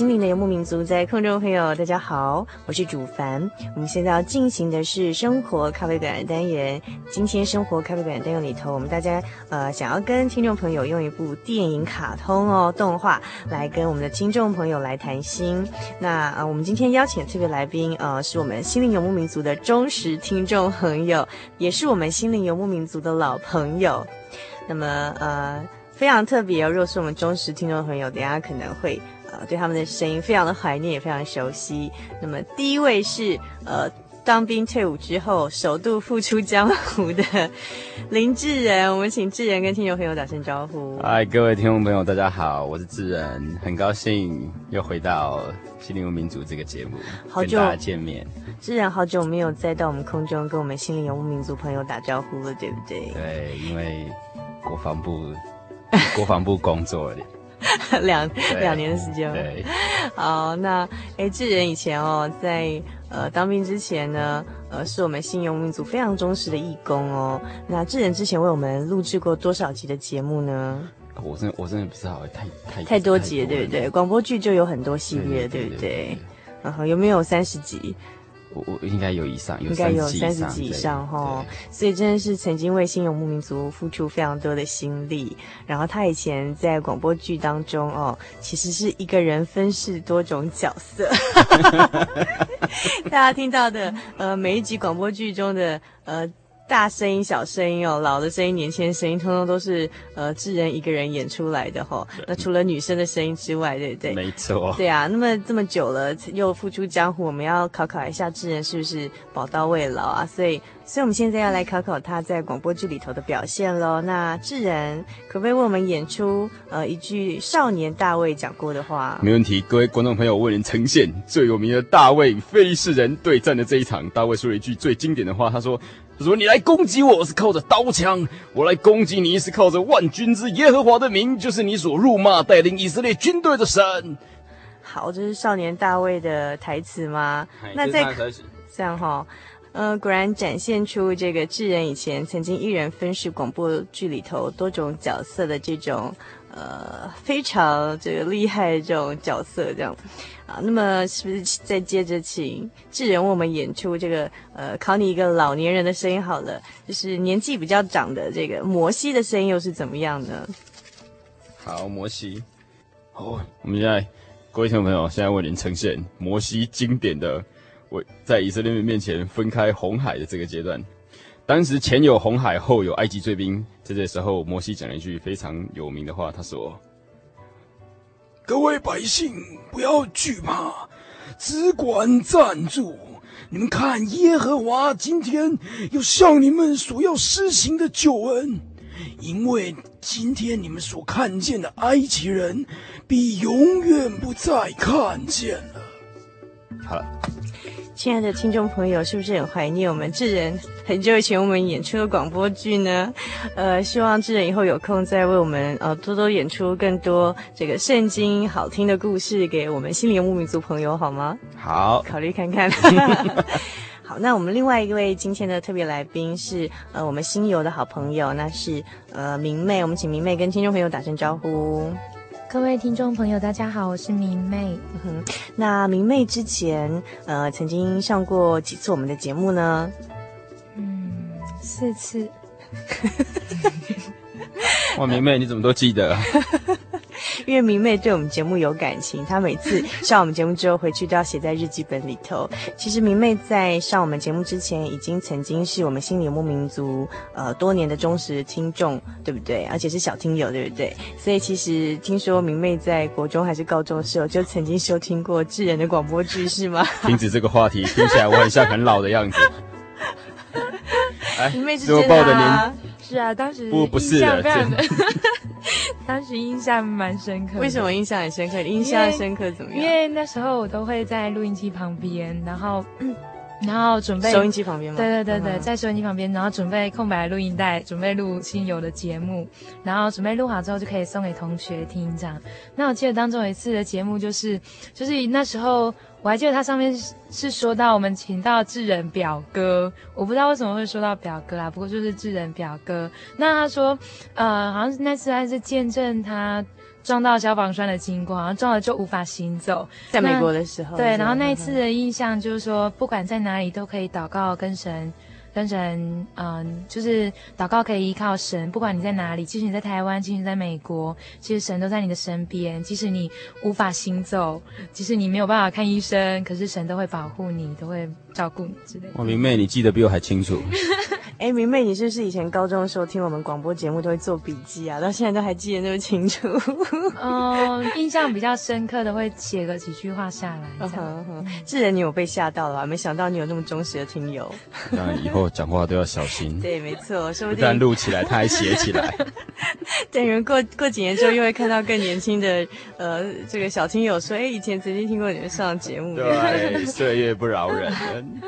心灵的游牧民族，在空中朋友，大家好，我是主凡。我们现在要进行的是生活咖啡馆单元。今天生活咖啡馆单元里头，我们大家呃想要跟听众朋友用一部电影、卡通哦动画来跟我们的听众朋友来谈心。那呃，我们今天邀请的特别来宾呃，是我们心灵游牧民族的忠实听众朋友，也是我们心灵游牧民族的老朋友。那么呃，非常特别哦，若是我们忠实听众朋友，等一下可能会。呃，对他们的声音非常的怀念，也非常熟悉。那么第一位是呃，当兵退伍之后首度复出江湖的林志仁，我们请志仁跟听众朋友打声招呼。嗨，各位听众朋友，大家好，我是志仁，很高兴又回到《心灵游牧民族》这个节目，好久跟大家见面。志仁好久没有再到我们空中跟我们心灵游牧民族朋友打招呼了，对不对？对，因为国防部国防部工作了。两两年的时间，对，好，那哎，智仁以前哦，在呃当兵之前呢，呃，是我们信用民族非常忠实的义工哦。那智仁之前为我们录制过多少集的节目呢？我真我真的不知道，太太太多集了，对不对？广播剧就有很多系列，对不对？然后，有没有三十集？我我应该有以上，有应该有三十几以上哈，所以真的是曾经为心灵游牧民族付出非常多的心力。然后他以前在广播剧当中哦，其实是一个人分饰多种角色。大家听到的呃每一集广播剧中的呃。大声音、小声音哦，老的声音、年轻的声音，通通都是呃智仁一个人演出来的吼。那除了女生的声音之外，对不对？没错。对啊，那么这么久了，又复出江湖，我们要考考一下智仁是不是宝刀未老啊？所以，所以我们现在要来考考他在广播剧里头的表现喽。那智仁可不可以为我们演出呃一句少年大卫讲过的话？没问题，各位观众朋友，为您呈现最有名的大卫非利士人对战的这一场。大卫说了一句最经典的话，他说。他说：“你来攻击我是靠着刀枪，我来攻击你是靠着万军之耶和华的名，就是你所辱骂带领以色列军队的神。”好，这是少年大卫的台词吗？那在这样哈，呃，果然展现出这个智仁以前曾经一人分饰广播剧里头多种角色的这种呃非常这个厉害的这种角色，这样。啊，那么是不是再接着请智仁为我们演出这个呃，考你一个老年人的声音好了，就是年纪比较长的这个摩西的声音又是怎么样呢？好，摩西，好，我们现在各位听众朋友，现在为您呈现摩西经典的为在以色列人面前分开红海的这个阶段。当时前有红海，后有埃及追兵，在这时候摩西讲了一句非常有名的话，他说。各位百姓，不要惧怕，只管站住！你们看，耶和华今天要向你们所要施行的救恩，因为今天你们所看见的埃及人，必永远不再看见了。好了。亲爱的听众朋友，是不是很怀念我们智仁很久以前我们演出的广播剧呢？呃，希望智仁以后有空再为我们呃多多演出更多这个圣经好听的故事给我们心灵游牧民族朋友，好吗？好，考虑看看。好，那我们另外一位今天的特别来宾是呃我们新游的好朋友，那是呃明媚，我们请明媚跟听众朋友打声招呼。各位听众朋友，大家好，我是明媚。嗯哼，那明媚之前呃曾经上过几次我们的节目呢？嗯，四次。哇，明媚你怎么都记得？因为明媚对我们节目有感情，她每次上我们节目之后回去都要写在日记本里头。其实明媚在上我们节目之前，已经曾经是我们心灵游牧民族呃多年的忠实听众，对不对？而且是小听友，对不对？所以其实听说明媚在国中还是高中的时候就曾经收听过智人的广播剧，是吗？停止这个话题，听起来我很像很老的样子。哎，明媚是真的啊。是啊，当时不不是的，当时印象蛮深刻。为什么印象很深刻？印象深刻怎么样？因为那时候我都会在录音机旁边，然后。然后准备收音机旁边吗？对对对对，在收音机旁边，然后准备空白录音带，准备录亲友的节目，然后准备录好之后就可以送给同学听这样。那我记得当中有一次的节目就是，就是那时候我还记得它上面是是说到我们请到智仁表哥，我不知道为什么会说到表哥啦，不过就是智仁表哥。那他说，呃，好像是那次还是见证他。撞到消防栓的经过，然后撞了就无法行走。在美国的时候，对，然后那一次的印象就是说，不管在哪里都可以祷告跟神，跟神，嗯，就是祷告可以依靠神，不管你在哪里，即使你在台湾，即使你在美国，其实神都在你的身边。即使你无法行走，即使你没有办法看医生，可是神都会保护你，都会照顾你之类的。哇，明媚，你记得比我还清楚。哎，明媚，你是不是以前高中的时候听我们广播节目都会做笔记啊？到现在都还记得那么清楚？嗯，印象比较深刻的会写个几句话下来。智仁，你有被吓到了吧？没想到你有那么忠实的听友。那以后讲话都要小心。对，没错，说不定不但录起来，他还写起来。等人过过几年之后，又会看到更年轻的呃这个小听友说：“哎，以前曾经听过你们上节目。”对，岁月不饶人。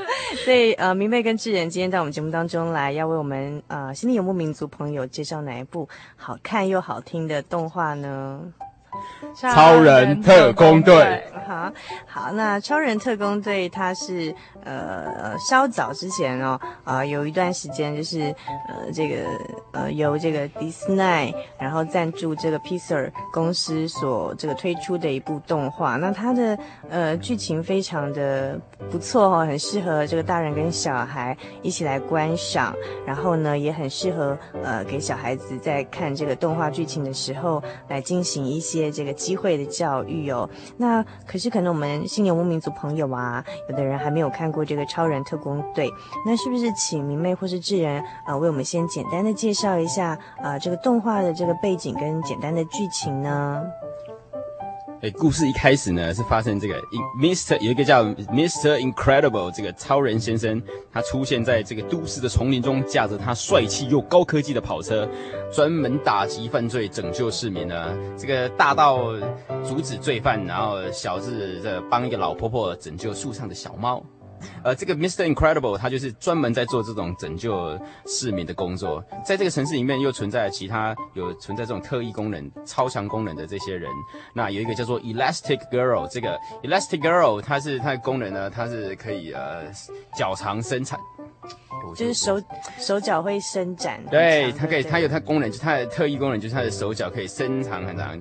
所以呃，明媚跟智仁今天在我们节目当中来。要为我们呃心里游牧民族朋友介绍哪一部好看又好听的动画呢？超人特工队。好，好，那超人特工队它是呃稍早之前哦啊、呃、有一段时间就是呃这个呃由这个迪士尼然后赞助这个 Pixar 公司所这个推出的一部动画，那它的呃剧情非常的不错哦，很适合这个大人跟小孩一起来观赏，然后呢也很适合呃给小孩子在看这个动画剧情的时候来进行一些这个机会的教育哦，那。可是可能我们心灵游牧民族朋友啊，有的人还没有看过这个超人特工队，那是不是请明媚或是智仁啊，为我们先简单的介绍一下啊这个动画的这个背景跟简单的剧情呢？哎，故事一开始呢，是发生这个 Mr. 有一个叫 Mr. Incredible 这个超人先生，他出现在这个都市的丛林中，驾着他帅气又高科技的跑车，专门打击犯罪、拯救市民呢。这个大到阻止罪犯，然后小至这帮一个老婆婆拯救树上的小猫。呃，这个 Mr. Incredible 他就是专门在做这种拯救市民的工作，在这个城市里面又存在其他有存在这种特异功能、超强功能的这些人。那有一个叫做 Elastic Girl，这个 Elastic Girl 它是它的功能呢，它是可以呃脚长伸长。就是手手脚会伸展，对，它可以，它有它功能，就是它的特异功能，就是它的手脚可以伸长很长。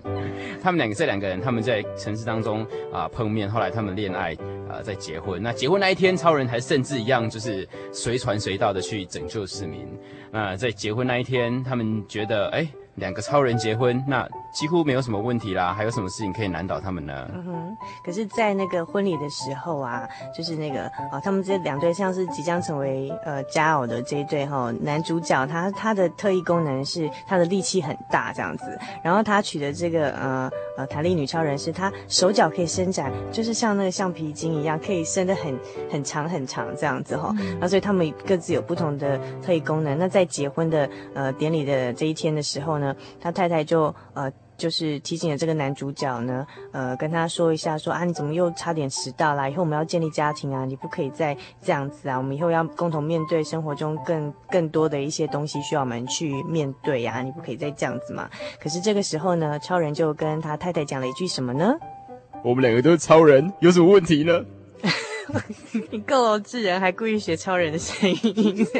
他们两个这两个人，他们在城市当中啊、呃、碰面，后来他们恋爱啊、呃，在结婚。那结婚那一天，超人还甚至一样，就是随传随到的去拯救市民。那在结婚那一天，他们觉得，哎。两个超人结婚，那几乎没有什么问题啦。还有什么事情可以难倒他们呢？嗯哼。可是，在那个婚礼的时候啊，就是那个啊，他们这两对像是即将成为呃佳偶的这一对哈、哦，男主角他他的特异功能是他的力气很大这样子，然后他娶的这个呃呃弹力女超人是他手脚可以伸展，就是像那个橡皮筋一样，可以伸得很很长很长这样子哈、哦。那、嗯、所以他们各自有不同的特异功能。那在结婚的呃典礼的这一天的时候呢，他太太就呃。就是提醒了这个男主角呢，呃，跟他说一下说，说啊，你怎么又差点迟到啦？以后我们要建立家庭啊，你不可以再这样子啊，我们以后要共同面对生活中更更多的一些东西需要我们去面对呀，你不可以再这样子嘛。可是这个时候呢，超人就跟他太太讲了一句什么呢？我们两个都是超人，有什么问题呢？你够了，智人还故意学超人的声音，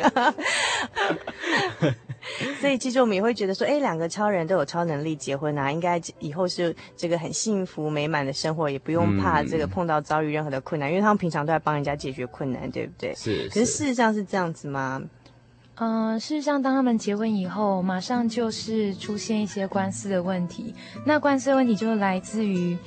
所以其实我们也会觉得说，哎，两个超人都有超能力结婚啊，应该以后是这个很幸福美满的生活，也不用怕这个碰到遭遇任何的困难，嗯、因为他们平常都在帮人家解决困难，对不对？是。可是事实上是这样子吗？嗯、呃，事实上，当他们结婚以后，马上就是出现一些官司的问题。那官司的问题就来自于。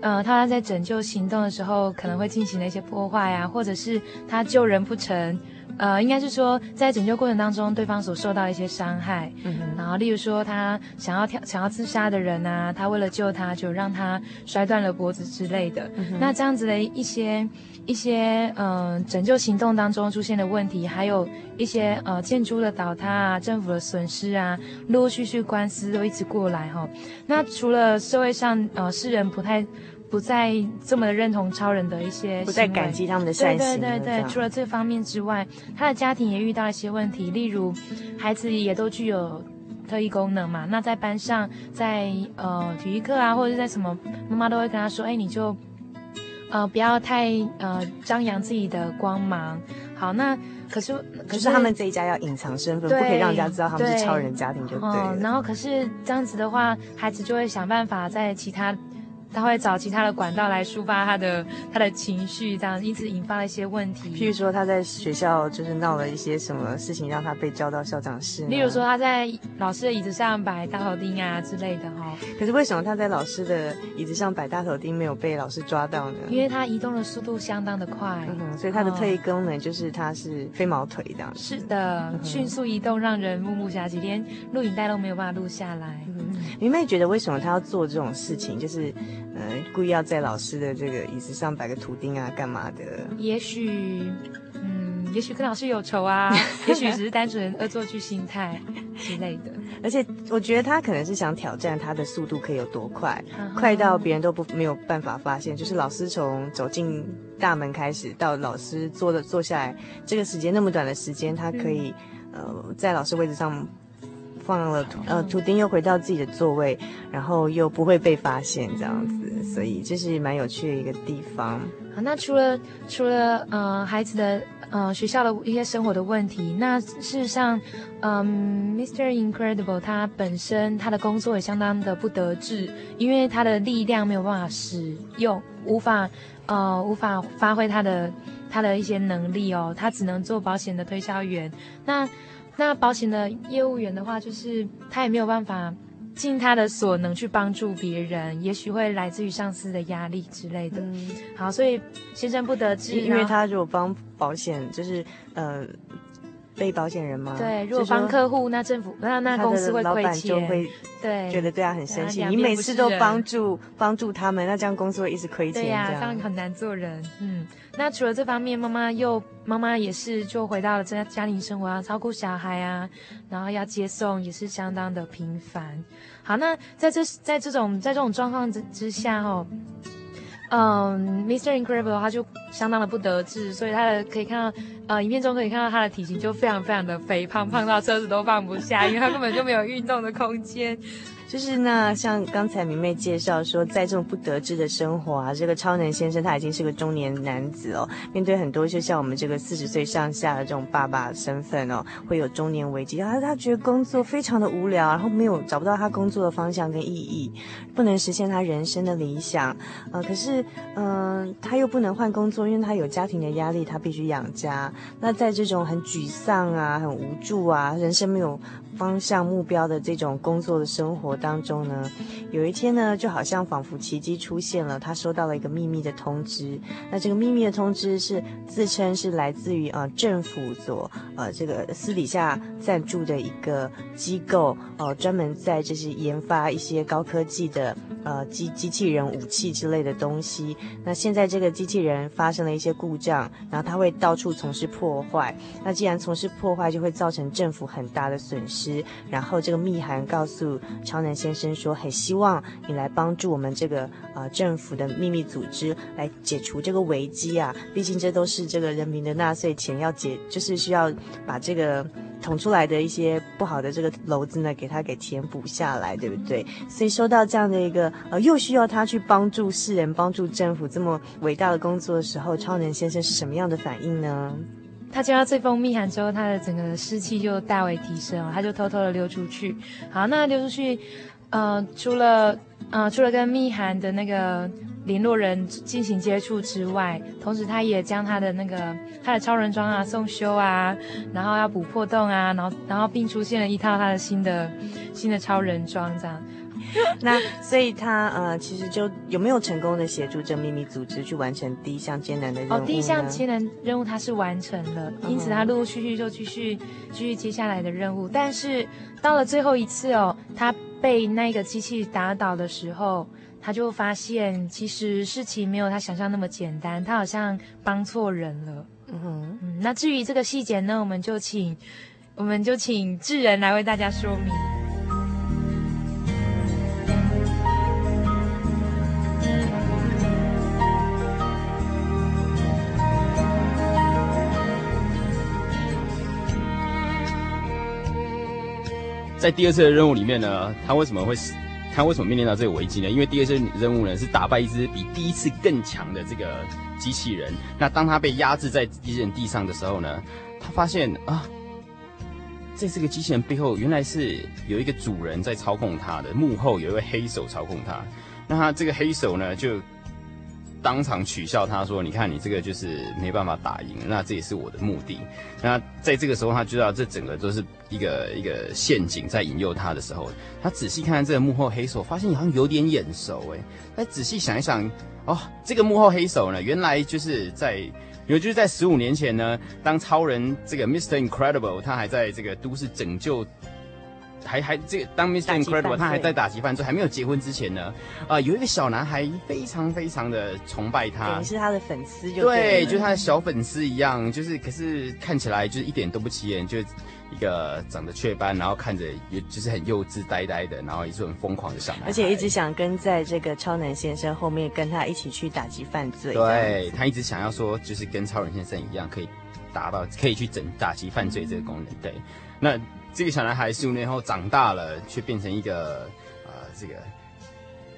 呃，他在拯救行动的时候可能会进行了一些破坏啊，或者是他救人不成，呃，应该是说在拯救过程当中，对方所受到一些伤害。嗯。然后，例如说他想要跳、想要自杀的人啊，他为了救他，就让他摔断了脖子之类的。嗯。那这样子的一些一些嗯、呃、拯救行动当中出现的问题，还有一些呃建筑的倒塌啊、政府的损失啊，陆陆续续官司都一直过来哈。那除了社会上呃世人不太。不再这么的认同超人的一些，不再感激他们的善心。对对对对，除了这方面之外，他的家庭也遇到一些问题，例如孩子也都具有特异功能嘛。那在班上，在呃体育课啊，或者是在什么，妈妈都会跟他说：“哎，你就呃不要太呃张扬自己的光芒。”好，那可是可是他们这一家要隐藏身份，不可以让人家知道他们是超人家庭，就对。嗯，然后可是这样子的话，孩子就会想办法在其他。他会找其他的管道来抒发他的他的情绪，这样因此引发了一些问题。譬如说他在学校就是闹了一些什么事情，让他被叫到校长室。例如说他在老师的椅子上摆大头钉啊之类的哈。可是为什么他在老师的椅子上摆大头钉没有被老师抓到呢？因为他移动的速度相当的快，嗯，所以他的特异功能就是他是飞毛腿这样。是的，嗯、迅速移动让人目目暇接，连录影带都没有办法录下来。嗯，明媚觉得为什么他要做这种事情，就是。呃，故意要在老师的这个椅子上摆个图钉啊，干嘛的？也许，嗯，也许跟老师有仇啊，也许只是单纯恶作剧心态之类的。而且，我觉得他可能是想挑战他的速度可以有多快，快到别人都不没有办法发现。就是老师从走进大门开始到老师坐的坐下来，这个时间那么短的时间，他可以、嗯、呃在老师位置上。放了呃图钉，又回到自己的座位，然后又不会被发现这样子，所以这是蛮有趣的一个地方。好，那除了除了呃孩子的呃学校的一些生活的问题，那事实上，嗯，Mr. Incredible 他本身他的工作也相当的不得志，因为他的力量没有办法使用，无法呃无法发挥他的他的一些能力哦，他只能做保险的推销员。那那保险的业务员的话，就是他也没有办法尽他的所能去帮助别人，也许会来自于上司的压力之类的。嗯、好，所以先生不得志，因为他如果帮保险，就是呃。被保险人吗？对，如果帮客户，那政府那那公司会亏钱，会对觉得对他很生气。你每次都帮助帮助他们，那这样公司会一直亏钱。对呀、啊，这样很难做人。嗯，那除了这方面，妈妈又妈妈也是就回到了家家庭生活，啊照顾小孩啊，然后要接送，也是相当的频繁。好，那在这在这种在这种状况之之下哦。嗯，Mr. Incredible 的话就相当的不得志，所以他的可以看到，呃，影片中可以看到他的体型就非常非常的肥胖，胖到车子都放不下，因为他根本就没有运动的空间。就是那像刚才明媚介绍说，在这种不得志的生活啊，这个超能先生他已经是个中年男子哦，面对很多就像我们这个四十岁上下的这种爸爸身份哦，会有中年危机。他他觉得工作非常的无聊，然后没有找不到他工作的方向跟意义，不能实现他人生的理想。呃，可是嗯、他又不能换工作，因为他有家庭的压力，他必须养家。那在这种很沮丧啊、很无助啊、人生没有方向目标的这种工作的生活当中呢，有一天呢，就好像仿佛奇迹出现了，他收到了一个秘密的通知。那这个秘密的通知是自称是来自于呃政府所呃这个私底下赞助的一个机构，呃专门在这些研发一些高科技的呃机机器人武器之类的东西。那现在这个机器人发生了一些故障，然后它会到处从事破坏。那既然从事破坏，就会造成政府很大的损失。然后这个密函告诉超能先生说，很希望你来帮助我们这个呃政府的秘密组织来解除这个危机啊。毕竟这都是这个人民的纳税钱要解，就是需要把这个。捅出来的一些不好的这个篓子呢，给他给填补下来，对不对？所以收到这样的一个呃，又需要他去帮助世人、帮助政府这么伟大的工作的时候，超能先生是什么样的反应呢？他接到这封密函之后，他的整个士气就大为提升，他就偷偷的溜出去。好，那溜出去，呃，除了呃，除了跟密函的那个。联络人进行接触之外，同时他也将他的那个他的超人装啊送修啊，然后要补破洞啊，然后然后并出现了一套他的新的新的超人装这样。那所以他呃其实就有没有成功的协助这秘密组织去完成第一项艰难的任务？哦，第一项艰难任务他是完成了，因此他陆陆续续就继续继续接下来的任务。但是到了最后一次哦，他被那个机器打倒的时候。他就发现，其实事情没有他想象那么简单，他好像帮错人了。嗯哼，嗯，那至于这个细节呢，我们就请，我们就请智仁来为大家说明。在第二次的任务里面呢，他为什么会死？他为什么面临到这个危机呢？因为第二次任务呢是打败一只比第一次更强的这个机器人。那当他被压制在机器人地上的时候呢，他发现啊，在这个机器人背后原来是有一个主人在操控他的，幕后有一位黑手操控他。那他这个黑手呢就。当场取笑他说：“你看，你这个就是没办法打赢，那这也是我的目的。”那在这个时候，他知道这整个都是一个一个陷阱在引诱他的时候，他仔细看看这个幕后黑手，发现好像有点眼熟哎。再仔细想一想，哦，这个幕后黑手呢，原来就是在，因为就是在十五年前呢，当超人这个 Mr. Incredible 他还在这个都市拯救。还还这个当 Mr. Incredible 他还在打击犯罪，还没有结婚之前呢，啊、呃，有一个小男孩非常非常的崇拜他，你是他的粉丝就对，对，就他的小粉丝一样，就是可是看起来就是一点都不起眼，就一个长得雀斑，然后看着也就是很幼稚呆呆的，然后也是很疯狂的小男孩，而且一直想跟在这个超能先生后面跟他一起去打击犯罪，对，他一直想要说就是跟超人先生一样，可以达到可以去整打击犯罪这个功能，对，那。这个小男孩十五年后长大了，却变成一个，呃，这个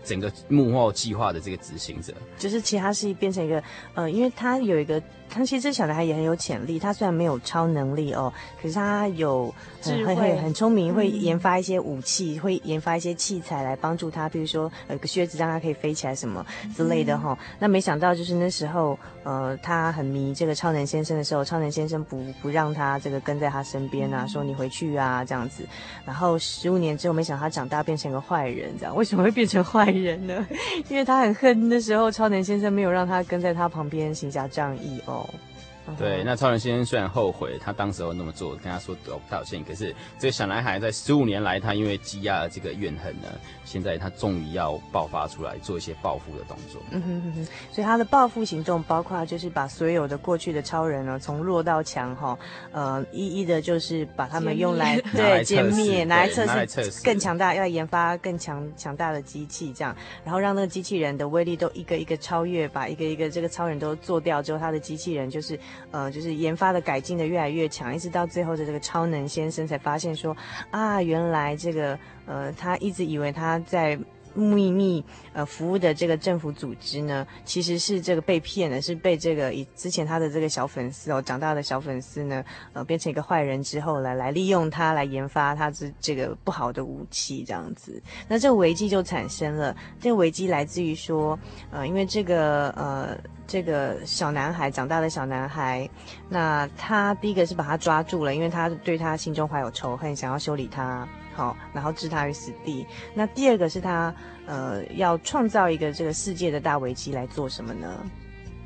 整个幕后计划的这个执行者，就是其实他是变成一个，呃，因为他有一个。他其实这小男孩也很有潜力，他虽然没有超能力哦，可是他有很很很很聪明，会研发一些武器，嗯、会研发一些器材来帮助他，比如说呃个靴子让他可以飞起来什么之类的哈、哦。嗯、那没想到就是那时候，呃，他很迷这个超能先生的时候，超能先生不不让他这个跟在他身边啊，说你回去啊这样子。然后十五年之后，没想到他长大变成一个坏人，这样为什么会变成坏人人呢？因为他很恨的时候超能先生没有让他跟在他旁边行侠仗义哦。对，那超人先生虽然后悔他当时候那么做，跟他说道道歉，可是这个小男孩在十五年来，他因为积压的这个怨恨呢，现在他终于要爆发出来，做一些报复的动作。嗯哼哼哼，所以他的报复行动包括就是把所有的过去的超人呢，从弱到强哈，呃，一一的就是把他们用 来对歼灭，拿来测试更强大，要研发更强强大的机器，这样，然后让那个机器人的威力都一个一个超越，把一个一个这个超人都做掉之后，他的机器人就是。呃，就是研发的、改进的越来越强，一直到最后的这个超能先生才发现说，啊，原来这个呃，他一直以为他在。秘密呃服务的这个政府组织呢，其实是这个被骗的，是被这个以之前他的这个小粉丝哦，长大的小粉丝呢，呃变成一个坏人之后来来利用他来研发他这这个不好的武器这样子，那这个危机就产生了。这个危机来自于说，呃，因为这个呃这个小男孩长大的小男孩，那他第一个是把他抓住了，因为他对他心中怀有仇恨，想要修理他。好，然后置他于死地。那第二个是他，呃，要创造一个这个世界的大危机来做什么呢？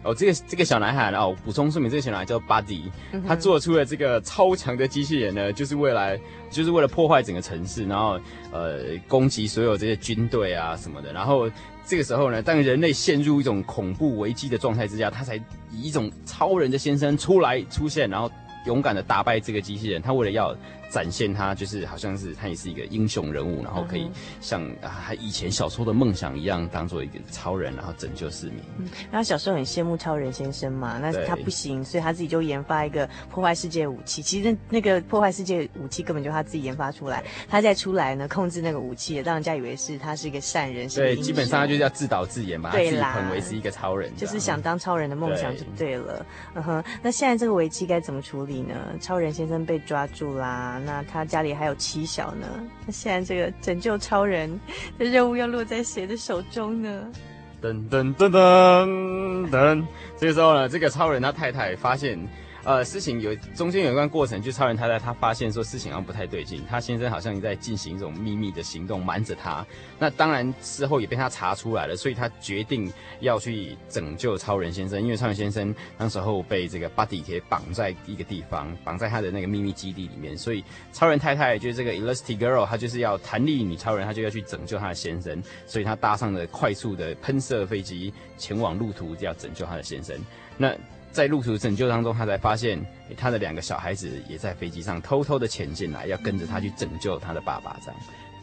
哦，这个这个小男孩哦，补充说明，这个小男孩叫 Buddy，他做出了这个超强的机器人呢，就是为来就是为了破坏整个城市，然后呃攻击所有这些军队啊什么的。然后这个时候呢，当人类陷入一种恐怖危机的状态之下，他才以一种超人的先生出来出现，然后勇敢的打败这个机器人。他为了要。展现他就是好像是他也是一个英雄人物，然后可以像啊他以前小时候的梦想一样，当做一个超人，然后拯救市民。嗯，然后小时候很羡慕超人先生嘛，那他不行，所以他自己就研发一个破坏世界武器。其实那那个破坏世界武器根本就他自己研发出来，他再出来呢控制那个武器，让人家以为是他是一个善人。对，基本上他就是要自导自演嘛，对啦，自己捧为是一个超人，就是想当超人的梦想就对了。对嗯哼，那现在这个危机该怎么处理呢？超人先生被抓住啦，那他家里还有妻小呢，那现在这个拯救超人的任务要落在谁的手中呢？噔噔噔噔噔，这个时候呢，这个超人他太太发现。呃，事情有中间有一段过程，就超人太太她发现说事情好像不太对劲，她先生好像在进行一种秘密的行动，瞒着她。那当然事后也被她查出来了，所以她决定要去拯救超人先生，因为超人先生那时候被这个 Buddy 给绑在一个地方，绑在他的那个秘密基地里面，所以超人太太就是这个 Elastic Girl，她就是要弹力女超人，她就要去拯救她的先生，所以她搭上了快速的喷射飞机前往路途，要拯救她的先生。那在路途拯救当中，他才发现他的两个小孩子也在飞机上偷偷的潜进来，要跟着他去拯救他的爸爸，这样，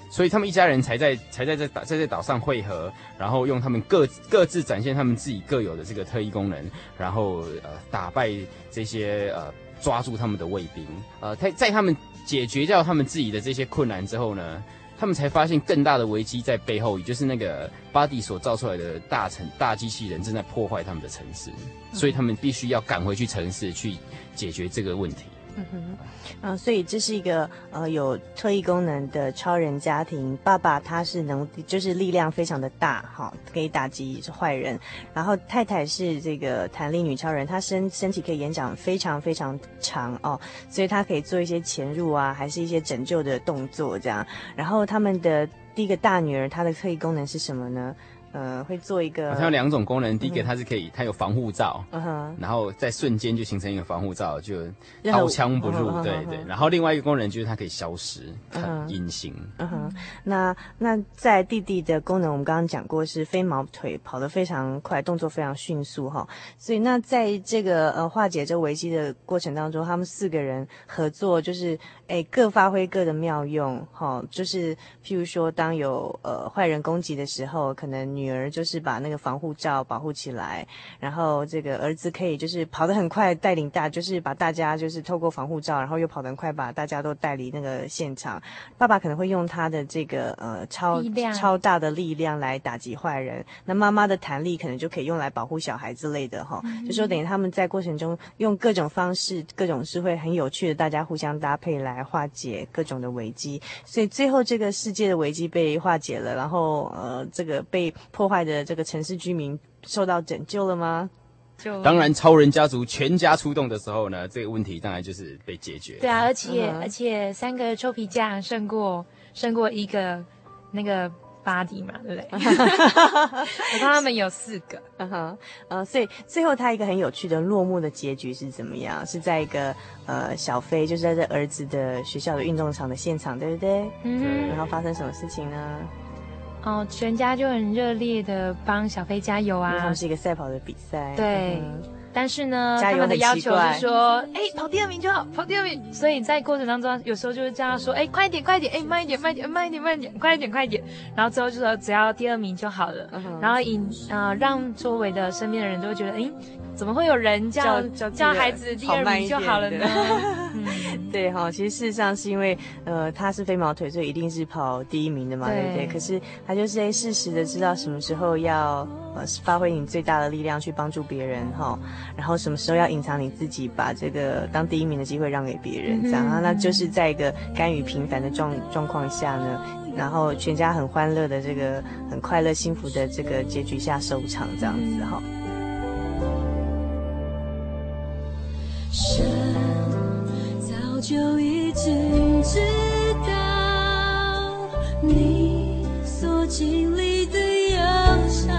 所以他们一家人才在才在这岛在这岛上汇合，然后用他们各各自展现他们自己各有的这个特异功能，然后呃打败这些呃抓住他们的卫兵，呃在在他们解决掉他们自己的这些困难之后呢，他们才发现更大的危机在背后，也就是那个巴蒂所造出来的大城大机器人正在破坏他们的城市，所以他们必须要赶回去城市去解决这个问题。嗯哼，嗯，所以这是一个呃有特异功能的超人家庭。爸爸他是能，就是力量非常的大，哈，可以打击坏人。然后太太是这个弹力女超人，她身身体可以延长非常非常长哦，所以她可以做一些潜入啊，还是一些拯救的动作这样。然后他们的第一个大女儿，她的特异功能是什么呢？呃，会做一个，它有两种功能。第一个，它是可以，它有防护罩，嗯哼，然后在瞬间就形成一个防护罩，就刀枪不入，对对。然后另外一个功能就是它可以消失，很隐形。嗯哼，那那在弟弟的功能，我们刚刚讲过是飞毛腿，跑得非常快，动作非常迅速哈。所以那在这个呃化解这危机的过程当中，他们四个人合作，就是哎各发挥各的妙用哈。就是譬如说，当有呃坏人攻击的时候，可能。女儿就是把那个防护罩保护起来，然后这个儿子可以就是跑得很快，带领大就是把大家就是透过防护罩，然后又跑得很快，把大家都带离那个现场。爸爸可能会用他的这个呃超超大的力量来打击坏人，那妈妈的弹力可能就可以用来保护小孩之类的哈。嗯、就说等于他们在过程中用各种方式，各种是会很有趣的，大家互相搭配来化解各种的危机。所以最后这个世界的危机被化解了，然后呃这个被。破坏的这个城市居民受到拯救了吗？就当然，超人家族全家出动的时候呢，这个问题当然就是被解决。对啊，而且、嗯、而且三个臭皮匠胜过胜过一个那个 Buddy 嘛，对不对？我看他们有四个，嗯哼，呃，所以最后他一个很有趣的落幕的结局是怎么样？是在一个呃小飞就是在这儿子的学校的运动场的现场，对不对？嗯，然后发生什么事情呢？哦，全家就很热烈的帮小飞加油啊！他们是一个赛跑的比赛，对。嗯、但是呢，他们的要求是说，哎，跑第二名就好，跑第二名。所以在过程当中，有时候就是这样说，哎，快一点，快一点，哎，慢一点，慢一点，慢一点，慢一点，快一点，快一点。然后最后就说，只要第二名就好了。嗯、然后引啊、呃，让周围的身边的人都会觉得，哎。怎么会有人叫叫，叫孩子第二名就好了呢？对哈，其实事实上是因为呃他是飞毛腿，所以一定是跑第一名的嘛，对，对不对？可是他就是诶适时的知道什么时候要呃发挥你最大的力量去帮助别人哈，然后什么时候要隐藏你自己，把这个当第一名的机会让给别人，这样啊，那就是在一个甘于平凡的状状况下呢，然后全家很欢乐的这个很快乐幸福的这个结局下收场这样子哈。就已经知道你所经历的忧伤，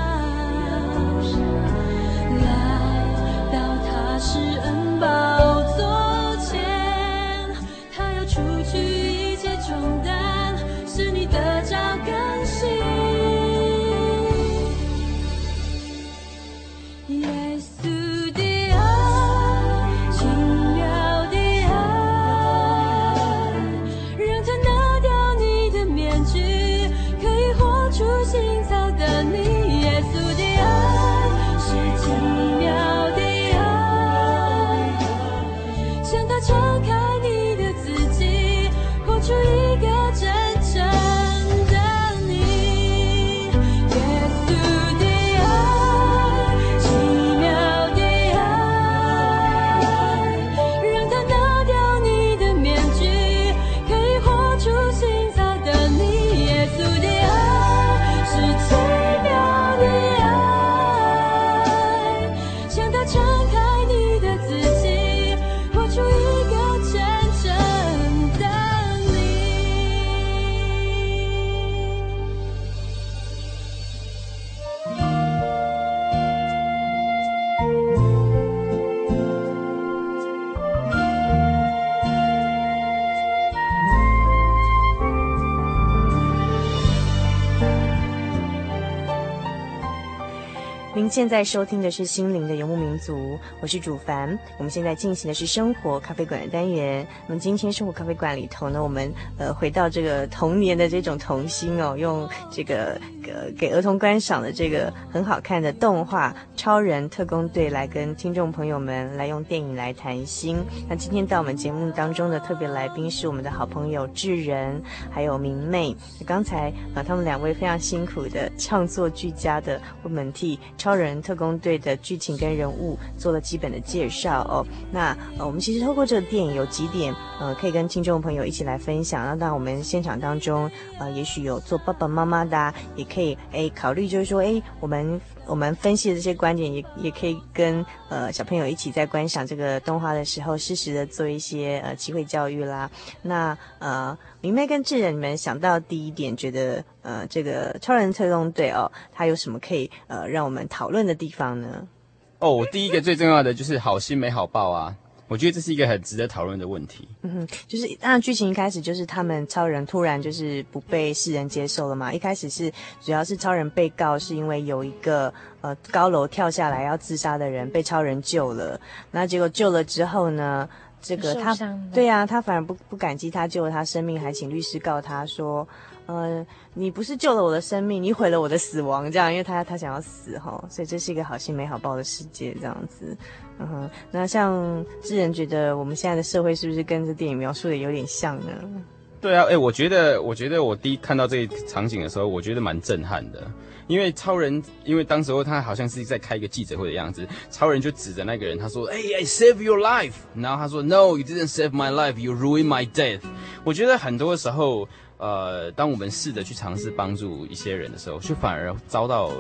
来到他是恩宝。现在收听的是《心灵的游牧民族》，我是主凡。我们现在进行的是生活咖啡馆的单元。那么今天生活咖啡馆里头呢，我们呃回到这个童年的这种童心哦，用这个呃给儿童观赏的这个很好看的动画《超人特工队》来跟听众朋友们来用电影来谈心。那今天到我们节目当中的特别来宾是我们的好朋友智仁，还有明媚。刚才啊、他们两位非常辛苦的创作俱佳的，我们替超人特工队的剧情跟人物做了基本的介绍哦。那呃，我们其实透过这个电影有几点呃，可以跟听众朋友一起来分享。那当然，我们现场当中呃，也许有做爸爸妈妈的、也可以诶考虑，就是说诶，我们我们分析的这些观点也，也可以跟呃小朋友一起在观赏这个动画的时候，适时的做一些呃机会教育啦。那呃，明媚跟智仁，你们想到第一点，觉得呃这个超人特工队哦，它有什么可以呃让我们讨论的地方呢？哦，第一个最重要的就是好心没好报啊！我觉得这是一个很值得讨论的问题。嗯哼，就是当然剧情一开始就是他们超人突然就是不被世人接受了嘛。一开始是主要是超人被告是因为有一个呃高楼跳下来要自杀的人被超人救了，那结果救了之后呢，这个他对呀、啊，他反而不不感激他救了他生命，还请律师告他说。呃，你不是救了我的生命，你毁了我的死亡，这样，因为他他想要死哈，所以这是一个好心没好报的世界，这样子，嗯哼。那像智仁觉得我们现在的社会是不是跟这电影描述的有点像呢？对啊，哎、我觉得，我觉得我第一看到这个场景的时候，我觉得蛮震撼的，因为超人，因为当时候他好像是在开一个记者会的样子，超人就指着那个人，他说：“哎、I save your life。”然后他说：“No, you didn't save my life, you ruin my death。”我觉得很多时候。呃，当我们试着去尝试帮助一些人的时候，却反而遭到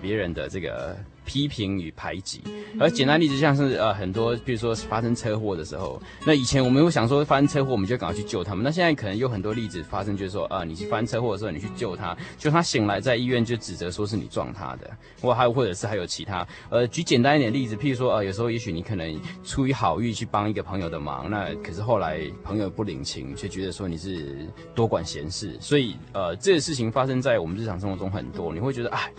别人的这个。批评与排挤，而简单例子像是呃很多，比如说发生车祸的时候，那以前我们会想说发生车祸我们就赶快去救他们，那现在可能有很多例子发生，就是说啊、你去发生车祸的时候你去救他，就他醒来在医院就指责说是你撞他的，或还有或者是还有其他，呃举简单一点例子，譬如说呃有时候也许你可能出于好意去帮一个朋友的忙，那可是后来朋友不领情，却觉得说你是多管闲事，所以呃这个事情发生在我们日常生活中很多，你会觉得哎。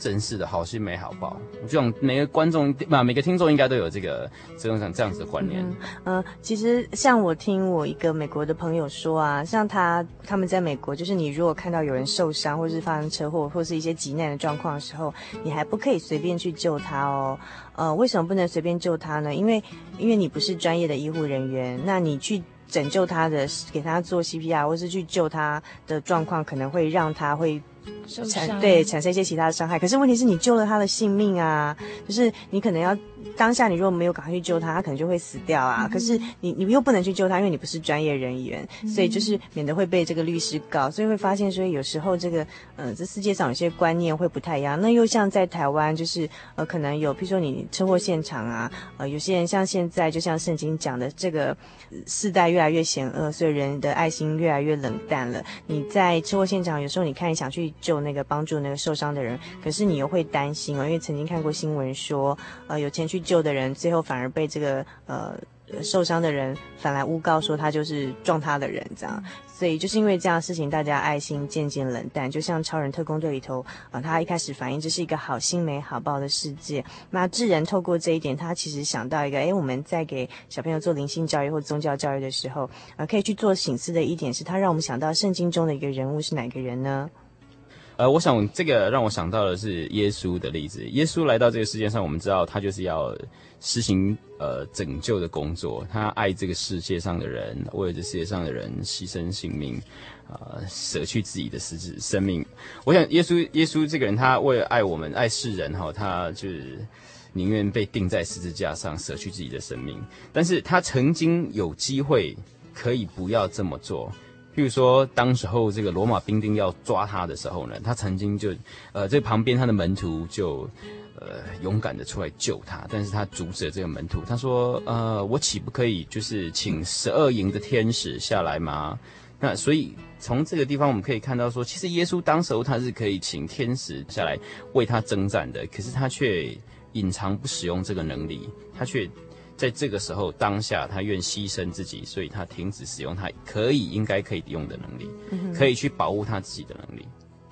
真是的，好心没好报。我这种每个观众嘛，每个听众应该都有这个这种像这样子的观念。嗯、其实像我听我一个美国的朋友说啊，像他他们在美国，就是你如果看到有人受伤，或是发生车祸，或是一些急难的状况的时候，你还不可以随便去救他哦。呃，为什么不能随便救他呢？因为因为你不是专业的医护人员，那你去拯救他的，给他做 CPR，或是去救他的状况，可能会让他会。产对产生一些其他的伤害，可是问题是你救了他的性命啊，就是你可能要当下你如果没有赶快去救他，他可能就会死掉啊。嗯、可是你你又不能去救他，因为你不是专业人员，嗯、所以就是免得会被这个律师告，所以会发现说有时候这个呃这世界上有些观念会不太一样。那又像在台湾，就是呃可能有，譬如说你车祸现场啊，呃有些人像现在就像圣经讲的这个世代越来越险恶，所以人的爱心越来越冷淡了。你在车祸现场有时候你看你想去救。那个帮助那个受伤的人，可是你又会担心哦，因为曾经看过新闻说，呃，有钱去救的人，最后反而被这个呃受伤的人反来诬告说他就是撞他的人，这样。所以就是因为这样的事情，大家爱心渐渐冷淡。就像超人特工队里头啊，呃，他一开始反映这是一个好心没好报的世界。那智人透过这一点，他其实想到一个，诶，我们在给小朋友做灵性教育或宗教教育的时候，啊，呃，可以去做醒思的一点是，他让我们想到圣经中的一个人物是哪个人呢？呃，我想这个让我想到的是耶稣的例子。耶稣来到这个世界上，我们知道他就是要实行呃拯救的工作。他爱这个世界上的人，为了这世界上的人牺牲性命，呃，舍去自己的实质生命。我想耶稣，耶稣这个人，他为了爱我们，爱世人哈，他就是宁愿被钉在十字架上，舍去自己的生命。但是他曾经有机会可以不要这么做。譬如说，当时候这个罗马兵丁要抓他的时候呢，他曾经就，呃，这旁边他的门徒就，呃，勇敢的出来救他，但是他阻止了这个门徒，他说，呃，我岂不可以就是请十二营的天使下来吗？那所以从这个地方我们可以看到说，其实耶稣当时候他是可以请天使下来为他征战的，可是他却隐藏不使用这个能力，他却。在这个时候，当下他愿牺牲自己，所以他停止使用他可以应该可以用的能力，可以去保护他自己的能力。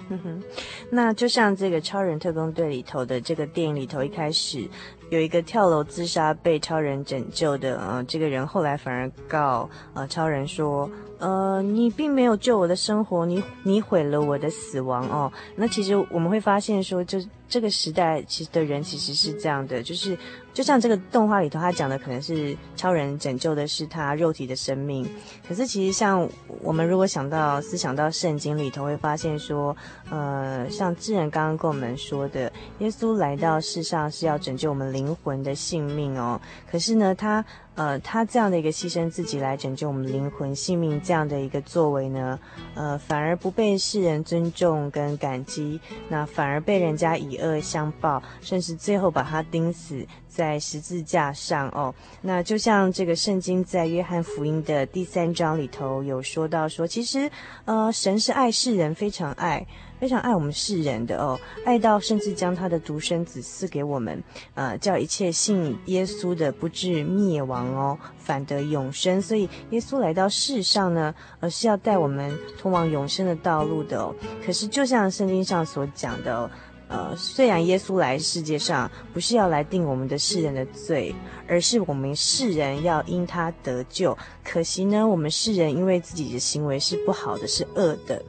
嗯哼，那就像这个《超人特工队》里头的这个电影里头，一开始有一个跳楼自杀被超人拯救的，呃，这个人后来反而告呃超人说，呃，你并没有救我的生活，你你毁了我的死亡哦。那其实我们会发现说，就这个时代其实的人其实是这样的，就是。就像这个动画里头，他讲的可能是超人拯救的是他肉体的生命，可是其实像我们如果想到思想到圣经里头，会发现说，呃，像智人刚刚跟我们说的，耶稣来到世上是要拯救我们灵魂的性命哦。可是呢，他呃，他这样的一个牺牲自己来拯救我们灵魂性命这样的一个作为呢，呃，反而不被世人尊重跟感激，那反而被人家以恶相报，甚至最后把他钉死。在十字架上哦，那就像这个圣经在约翰福音的第三章里头有说到说，其实呃，神是爱世人，非常爱，非常爱我们世人的哦，爱到甚至将他的独生子赐给我们，呃，叫一切信耶稣的不至灭亡哦，反得永生。所以耶稣来到世上呢，而是要带我们通往永生的道路的哦。可是就像圣经上所讲的。呃，虽然耶稣来世界上不是要来定我们的世人的罪，而是我们世人要因他得救。可惜呢，我们世人因为自己的行为是不好的，是恶的，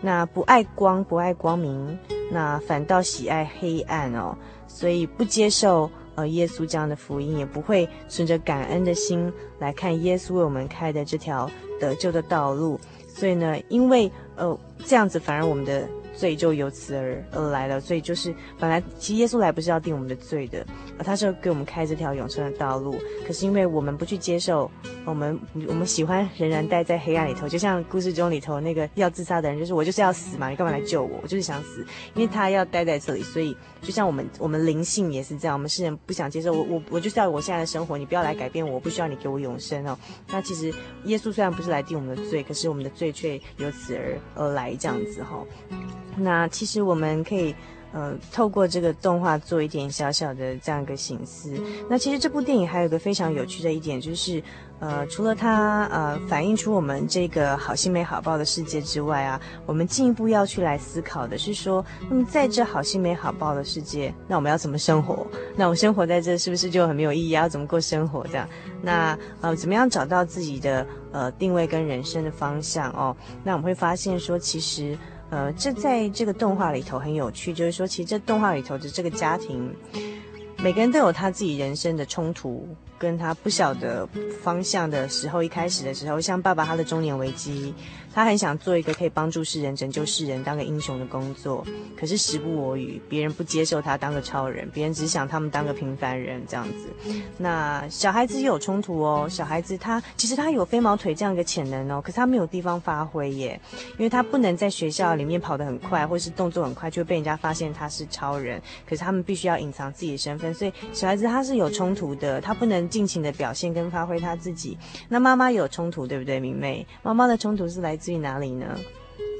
那不爱光，不爱光明，那反倒喜爱黑暗哦，所以不接受呃耶稣这样的福音，也不会存着感恩的心来看耶稣为我们开的这条得救的道路。所以呢，因为呃这样子，反而我们的。罪就由此而而来了，所以就是本来其实耶稣来不是要定我们的罪的，而他是要给我们开这条永生的道路。可是因为我们不去接受，我们我们喜欢仍然待在黑暗里头，就像故事中里头那个要自杀的人，就是我就是要死嘛，你干嘛来救我？我就是想死，因为他要待在这里，所以就像我们我们灵性也是这样，我们世人不想接受我我我就是要我现在的生活，你不要来改变我，我不需要你给我永生哦。那其实耶稣虽然不是来定我们的罪，可是我们的罪却由此而而来这样子哈、那其实我们可以，呃，透过这个动画做一点小小的这样一个形思。那其实这部电影还有一个非常有趣的一点，就是，呃，除了它呃反映出我们这个好心没好报的世界之外啊，我们进一步要去来思考的是说，那么在这好心没好报的世界，那我们要怎么生活？那我生活在这是不是就很没有意义？要怎么过生活？这样？那呃，怎么样找到自己的呃定位跟人生的方向哦？那我们会发现说，其实。呃，这在这个动画里头很有趣，就是说，其实这动画里头的这个家庭，每个人都有他自己人生的冲突。跟他不晓得方向的时候，一开始的时候，像爸爸他的中年危机，他很想做一个可以帮助世人、拯救世人、当个英雄的工作，可是时不我与，别人不接受他当个超人，别人只想他们当个平凡人这样子。那小孩子也有冲突哦，小孩子他其实他有飞毛腿这样一个潜能哦，可是他没有地方发挥耶，因为他不能在学校里面跑得很快，或是动作很快，就被人家发现他是超人。可是他们必须要隐藏自己的身份，所以小孩子他是有冲突的，他不能。尽情的表现跟发挥他自己，那妈妈有冲突，对不对？明媚，妈妈的冲突是来自于哪里呢？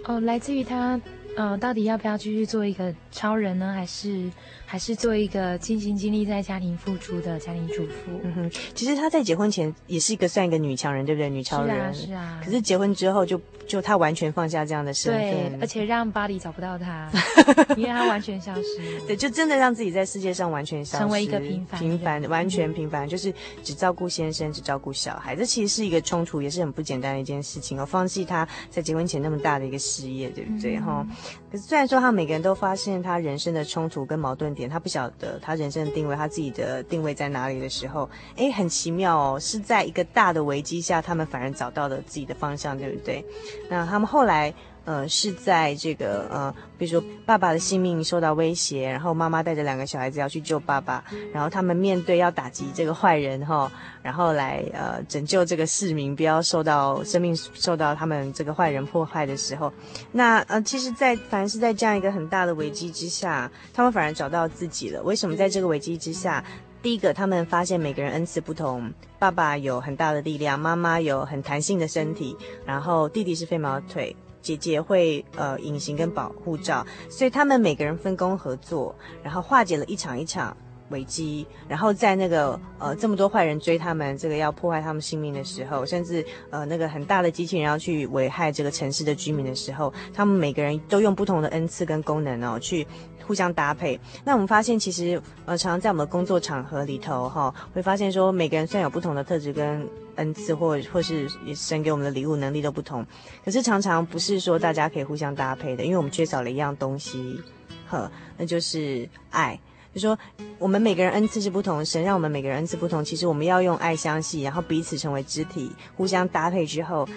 哦，来自于他他，呃，到底要不要继续做一个超人呢？还是？还是做一个尽心尽力在家庭付出的家庭主妇。嗯哼，其实她在结婚前也是一个算一个女强人，对不对？女超人。是啊，是啊。可是结婚之后就就她完全放下这样的身份。对，而且让巴黎找不到她，因为她完全消失。对，就真的让自己在世界上完全消失，成为一个平凡平凡的，完全平凡，就是只照顾先生，只照顾小孩。这其实是一个冲突，也是很不简单的一件事情哦。放弃她在结婚前那么大的一个事业，对不对？哈、嗯。可是虽然说他每个人都发现他人生的冲突跟矛盾点，他不晓得。他人生的定位，他自己的定位在哪里的时候，诶，很奇妙哦，是在一个大的危机下，他们反而找到了自己的方向，对不对？那他们后来。呃，是在这个呃，比如说爸爸的性命受到威胁，然后妈妈带着两个小孩子要去救爸爸，然后他们面对要打击这个坏人哈，然后来呃拯救这个市民不要受到生命受到他们这个坏人破坏的时候，那呃，其实在，在反而是在这样一个很大的危机之下，他们反而找到自己了。为什么在这个危机之下？第一个，他们发现每个人恩赐不同，爸爸有很大的力量，妈妈有很弹性的身体，然后弟弟是飞毛腿。姐姐会呃隐形跟保护罩，所以他们每个人分工合作，然后化解了一场一场危机，然后在那个呃这么多坏人追他们，这个要破坏他们性命的时候，甚至呃那个很大的机器人要去危害这个城市的居民的时候，他们每个人都用不同的恩赐跟功能哦去互相搭配。那我们发现，其实呃常常在我们的工作场合里头哈、会发现说每个人虽然有不同的特质跟恩赐，或或是神给我们的礼物能力都不同，可是常常不是说大家可以互相搭配的，因为我们缺少了一样东西，呵，那就是爱。就说我们每个人恩赐是不同，神让我们每个人恩赐不同。其实我们要用爱相系，然后彼此成为肢体，互相搭配之后，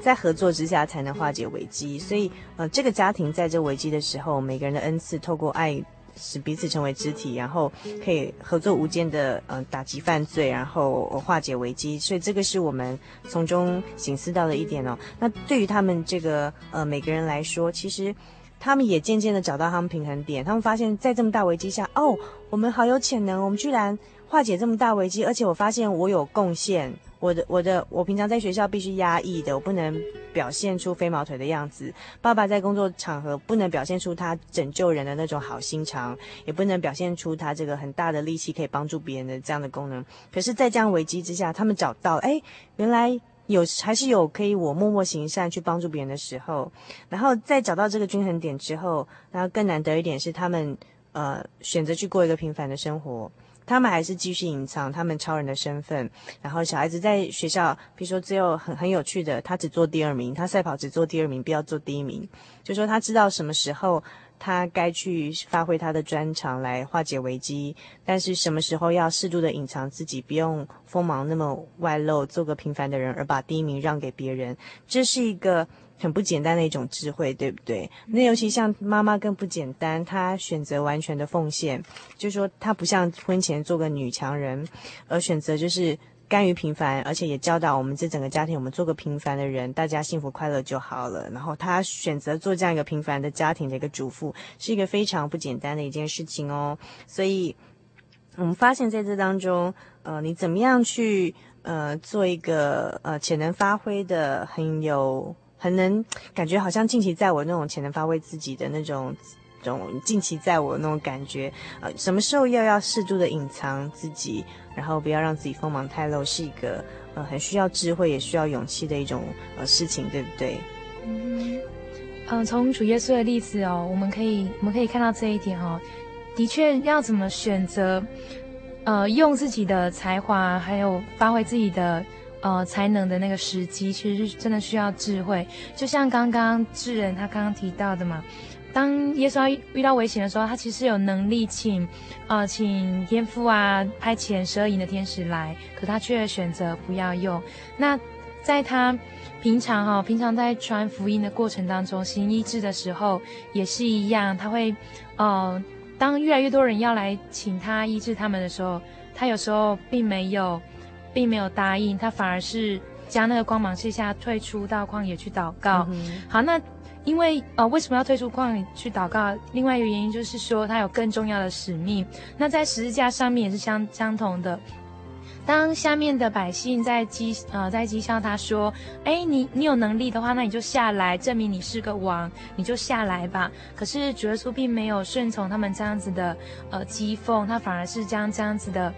在合作之下才能化解危机。所以，呃，这个家庭在这危机的时候，每个人的恩赐透过爱使彼此成为肢体，然后可以合作无间的呃打击犯罪，然后化解危机。所以这个是我们从中省思到的一点哦。那对于他们这个呃每个人来说，其实。他们也渐渐的找到他们平衡点，他们发现，在这么大危机下，哦，我们好有潜能，我们居然化解这么大危机，而且我发现我有贡献。我的我的我平常在学校必须压抑的，我不能表现出飞毛腿的样子。爸爸在工作场合不能表现出他拯救人的那种好心肠，也不能表现出他这个很大的力气可以帮助别人的这样的功能。可是，在这样危机之下，他们找到，哎，原来。有还是有可以我默默行善去帮助别人的时候，然后在找到这个均衡点之后，然后更难得一点是他们呃选择去过一个平凡的生活，他们还是继续隐藏他们超人的身份。然后小孩子在学校，比如说只有很很有趣的，他只做第二名，他赛跑只做第二名，不要做第一名，就说他知道什么时候。他该去发挥他的专长来化解危机，但是什么时候要适度的隐藏自己，不用锋芒那么外露，做个平凡的人，而把第一名让给别人，这是一个很不简单的一种智慧，对不对？那尤其像妈妈更不简单，她选择完全的奉献，就是说她不像婚前做个女强人，而选择就是。甘于平凡，而且也教导我们这整个家庭，我们做个平凡的人，大家幸福快乐就好了。然后他选择做这样一个平凡的家庭的一个主妇，是一个非常不简单的一件事情哦。所以，我们发现在这当中，呃，你怎么样去呃做一个呃潜能发挥的很有很能感觉好像尽其在我那种潜能发挥自己的那种。种尽其在我那种感觉，呃，什么时候又要适度的隐藏自己，然后不要让自己锋芒太露，是一个呃很需要智慧也需要勇气的一种呃事情，对不对？嗯，嗯，从主耶稣的例子哦，我们可以我们可以看到这一点哦，的确要怎么选择，呃，用自己的才华还有发挥自己的呃才能的那个时机，其实是真的需要智慧，就像刚刚智仁他刚刚提到的嘛。当耶稣遇到危险的时候，他其实有能力请，呃，请天父啊派遣十二营的天使来，可他却选择不要用。那在他平常哈、哦，平常在传福音的过程当中，行医治的时候也是一样，他会，呃，当越来越多人要来请他医治他们的时候，他有时候并没有，并没有答应，他反而是将那个光芒卸下，退出到旷野去祷告。嗯、好，那。因为呃，为什么要退出旷野去祷告？另外一个原因就是说，他有更重要的使命。那在十字架上面也是相相同的。当下面的百姓在讥呃在讥笑他说：“哎，你你有能力的话，那你就下来证明你是个王，你就下来吧。”可是主耶稣并没有顺从他们这样子的呃讥讽，他反而是将这样子的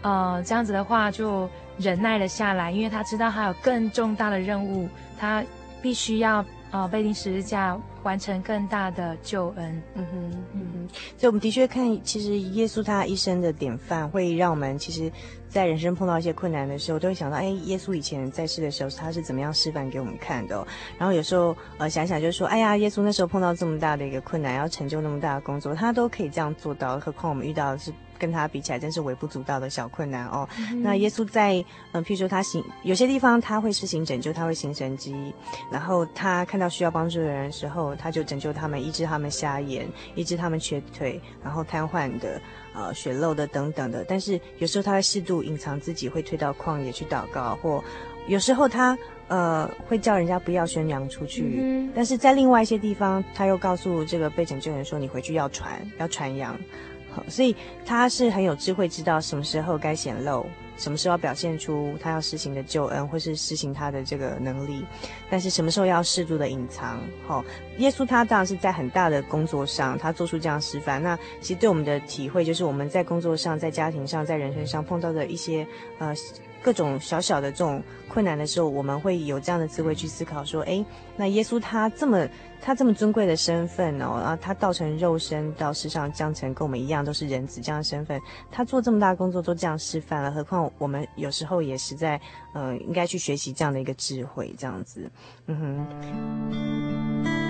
呃这样子的话就忍耐了下来，因为他知道他有更重大的任务，他必须要。啊，被钉十字架，完成更大的救恩。嗯哼，嗯哼。所以，我们的确看，其实耶稣他一生的典范，会让我们其实，在人生碰到一些困难的时候，都会想到，哎，耶稣以前在世的时候，他是怎么样示范给我们看的哦。然后有时候，呃，想想就是说，哎呀，耶稣那时候碰到这么大的一个困难，要成就那么大的工作，他都可以这样做到，何况我们遇到的是。跟他比起来，真是微不足道的小困难哦。嗯、那耶稣在，嗯、呃，譬如说他行有些地方他会施行拯救，他会行神迹，然后他看到需要帮助的人的时候，他就拯救他们，医治他们瞎眼，医治他们瘸腿，然后瘫痪的，呃，血漏的等等的。但是有时候他会适度隐藏自己，会退到旷野去祷告，或有时候他呃会叫人家不要宣扬出去。嗯、但是在另外一些地方，他又告诉这个被拯救人说：“你回去要传，要传扬。”所以他是很有智慧，知道什么时候该显露。什么时候要表现出他要施行的救恩，或是施行他的这个能力？但是什么时候要适度的隐藏？吼、耶稣他当然是在很大的工作上，他做出这样示范。那其实对我们的体会，就是我们在工作上、在家庭上、在人生上碰到的一些呃。各种小小的这种困难的时候，我们会有这样的智慧去思考，说：诶，那耶稣他这么他这么尊贵的身份哦，然后他道成肉身到世上降成跟我们一样都是人子这样的身份，他做这么大工作都这样示范了，何况我们有时候也实在，嗯、呃，应该去学习这样的一个智慧，这样子，嗯哼。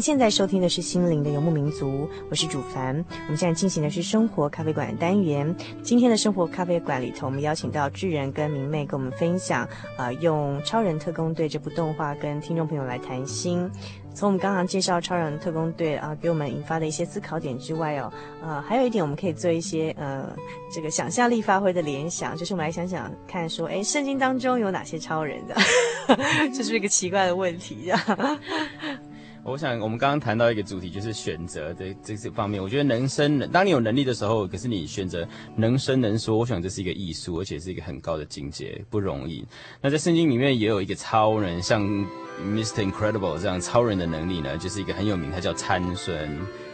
现在收听的是心灵的游牧民族，我是主凡。我们现在进行的是生活咖啡馆单元。今天的生活咖啡馆里头，我们邀请到智仁跟明媚跟我们分享，啊、用《超人特工队》这部动画跟听众朋友来谈心。从我们刚刚介绍《超人特工队》啊、呃，给我们引发的一些思考点之外哦，呃，还有一点我们可以做一些呃这个想象力发挥的联想，就是我们来想想看，说，哎，圣经当中有哪些超人的？这是一个奇怪的问题，这样。我想，我们刚刚谈到一个主题，就是选择的这这方面。我觉得能生，当你有能力的时候，可是你选择能生能说，我想这是一个艺术，而且是一个很高的境界，不容易。那在圣经里面也有一个超人，像 Mr. Incredible 这样超人的能力呢，就是一个很有名，他叫参孙。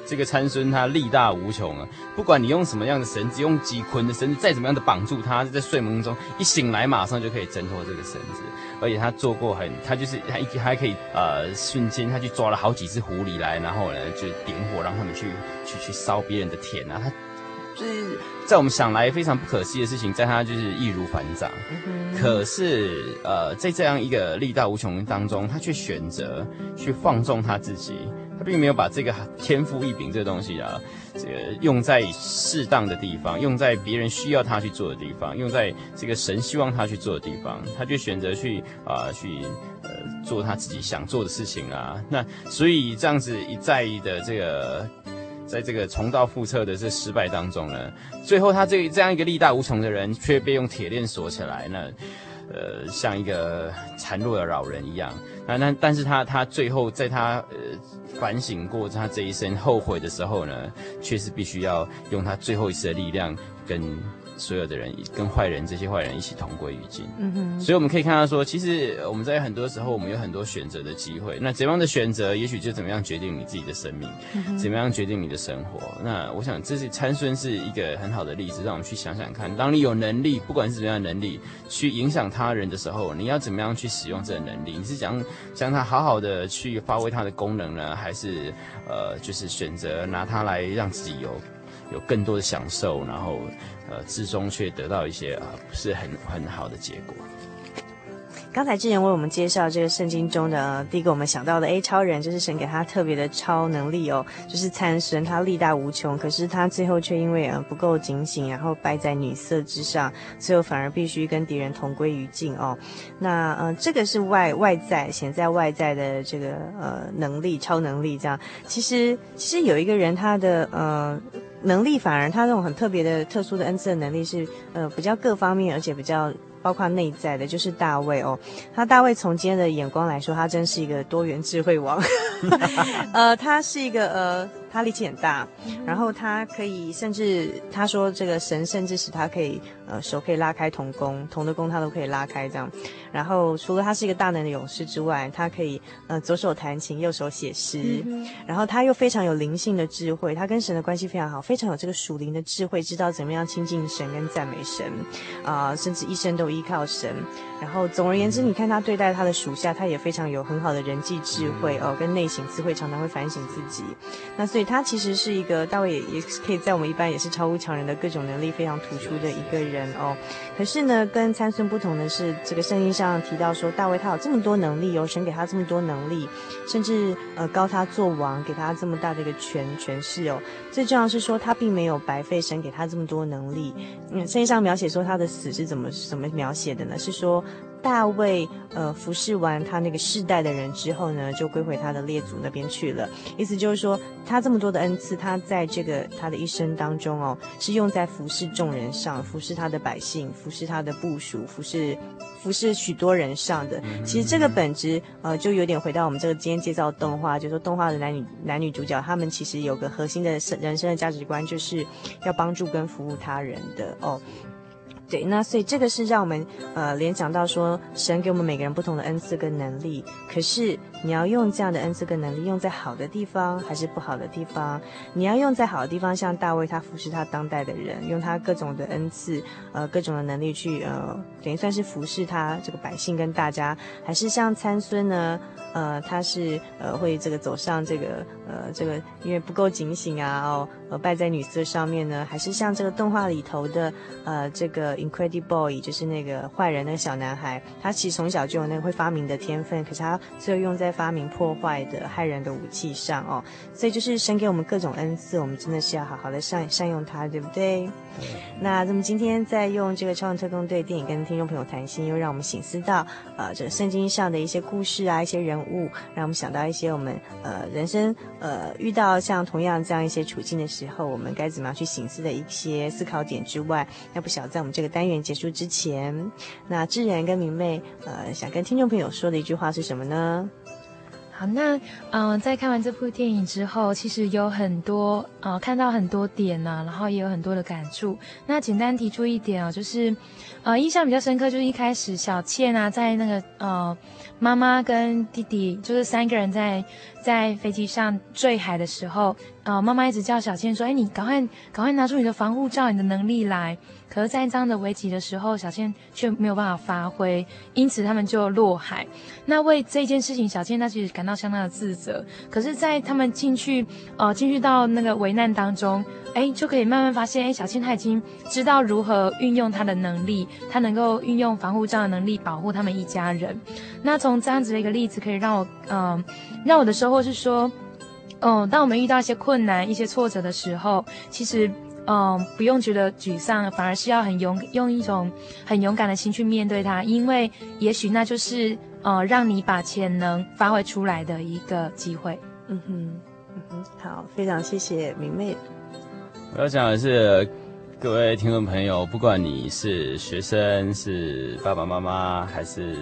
这个参孙他力大无穷啊，不管你用什么样的绳子，用几捆的绳子，再怎么样的绑住他，在睡梦中一醒来，马上就可以挣脱这个绳子。而且他做过很，他就是他一还可以呃瞬间他去抓了好几只狐狸来，然后呢就点火让他们去去去烧别人的田啊。他就是在我们想来非常不可思议的事情，在他就是易如反掌。可是呃在这样一个力大无穷当中，他却选择去放纵他自己。他并没有把这个天赋异禀这个东西啊，这个用在适当的地方，用在别人需要他去做的地方，用在这个神希望他去做的地方，他就选择去啊、去呃做他自己想做的事情啊。那所以这样子一再的这个，在这个重蹈覆辙的这失败当中呢，最后他这这样一个力大无穷的人，却被用铁链锁起来呢。呃，像一个孱弱的老人一样，那那但是他他最后在他呃反省过他这一生后悔的时候呢，却是必须要用他最后一次的力量跟。所有的人跟坏人，这些坏人一起同归于尽。嗯哼，所以我们可以看到说，其实我们在很多时候，我们有很多选择的机会。那怎样的选择，也许就怎么样决定你自己的生命，嗯，怎么样决定你的生活。那我想，这是参孙是一个很好的例子，让我们去想想看，当你有能力，不管是怎么样的能力，去影响他人的时候，你要怎么样去使用这个能力？你是想将它好好的去发挥它的功能呢，还是呃，就是选择拿它来让自己有有更多的享受，然后？呃，最终却得到一些啊、不是很很好的结果。刚才之前为我们介绍这个圣经中的、第一个，我们想到的，A，超人就是神给他特别的超能力哦，就是参神，他力大无穷，可是他最后却因为呃不够警醒，然后败在女色之上，最后反而必须跟敌人同归于尽哦。那呃，这个是外外在显在外在的这个呃能力，超能力这样。其实其实有一个人他的呃。能力反而他那种很特别的、特殊的恩赐的能力是，呃，比较各方面，而且比较包括内在的，就是大卫哦。他大卫从今天的眼光来说，他真是一个多元智慧王。呃，他是一个呃。他力气很大，然后他可以，甚至他说这个神甚至使他可以，呃，手可以拉开铜弓，铜的弓他都可以拉开这样。然后除了他是一个大能的勇士之外，他可以，呃，左手弹琴，右手写诗。嗯、然后他又非常有灵性的智慧，他跟神的关系非常好，非常有这个属灵的智慧，知道怎么样亲近神跟赞美神，啊、呃，甚至一生都依靠神。然后总而言之，你看他对待他的属下，他也非常有很好的人际智慧哦，跟内省智慧，常常会反省自己。那所以。他其实是一个大卫也也可以在我们一般也是超乎常人的各种能力非常突出的一个人哦。可是呢，跟参孙不同的是，这个圣经上提到说，大卫他有这么多能力哦，神给他这么多能力，甚至呃高他做王，给他这么大的一个权权势哦。最重要是说，他并没有白费神给他这么多能力。嗯，圣经上描写说他的死是怎么怎么描写的呢？是说。大卫呃服侍完他那个世代的人之后呢，就归回他的列祖那边去了。意思就是说，他这么多的恩赐，他在这个他的一生当中哦，是用在服侍众人上，服侍他的百姓，服侍他的部属，服侍不是许多人上的。其实这个本质呃，就有点回到我们这个今天介绍的动画，就是说动画的男女男女主角，他们其实有个核心的人生的价值观，就是要帮助跟服务他人的哦。对，那所以这个是让我们呃联想到说，神给我们每个人不同的恩赐跟能力，可是你要用这样的恩赐跟能力用在好的地方还是不好的地方？你要用在好的地方，像大卫他服侍他当代的人，用他各种的恩赐呃各种的能力去呃等于算是服侍他这个百姓跟大家，还是像参孙呢？呃，他是呃会这个走上这个呃这个因为不够警醒啊哦呃败在女色上面呢？还是像这个动画里头的呃这个。Incrediboy 就是那个坏人，那个小男孩，他其实从小就有那个会发明的天分，可是他最后用在发明破坏的害人的武器上哦。所以就是神给我们各种恩赐，我们真的是要好好的善善用它，对不对？嗯、那那么今天在用这个超人特工队电影跟听众朋友谈心，又让我们醒思到呃这个圣经上的一些故事啊，一些人物，让我们想到一些我们呃人生呃遇到像同样这样一些处境的时候，我们该怎么样去醒思的一些思考点之外，那不晓得在我们这个。单元结束之前，那智然跟明媚，呃，想跟听众朋友说的一句话是什么呢？好，那嗯、呃，在看完这部电影之后，其实有很多呃，看到很多点呢、然后也有很多的感触。那简单提出一点啊，就是呃，印象比较深刻，就是一开始小倩啊，在那个呃，妈妈跟弟弟，就是三个人在在飞机上坠海的时候，呃，妈妈一直叫小倩说：“哎，你赶快赶快拿出你的防护罩，你的能力来。”可是，在这样的危急的时候，小倩却没有办法发挥，因此他们就落海。那为这件事情，小倩她其实感到相当的自责。可是，在他们进去，呃，进去到那个危难当中，哎，就可以慢慢发现，哎，小倩她已经知道如何运用她的能力，她能够运用防护罩的能力保护他们一家人。那从这样子的一个例子，可以让我，嗯、让我的收获是说，嗯、当我们遇到一些困难、一些挫折的时候，其实。嗯，不用觉得沮丧，反而是要很勇，用一种很勇敢的心去面对它，因为也许那就是呃，让你把潜能发挥出来的一个机会。嗯哼，嗯哼，好，非常谢谢明媚。我要讲的是，各位听众朋友，不管你是学生，是爸爸妈妈，还是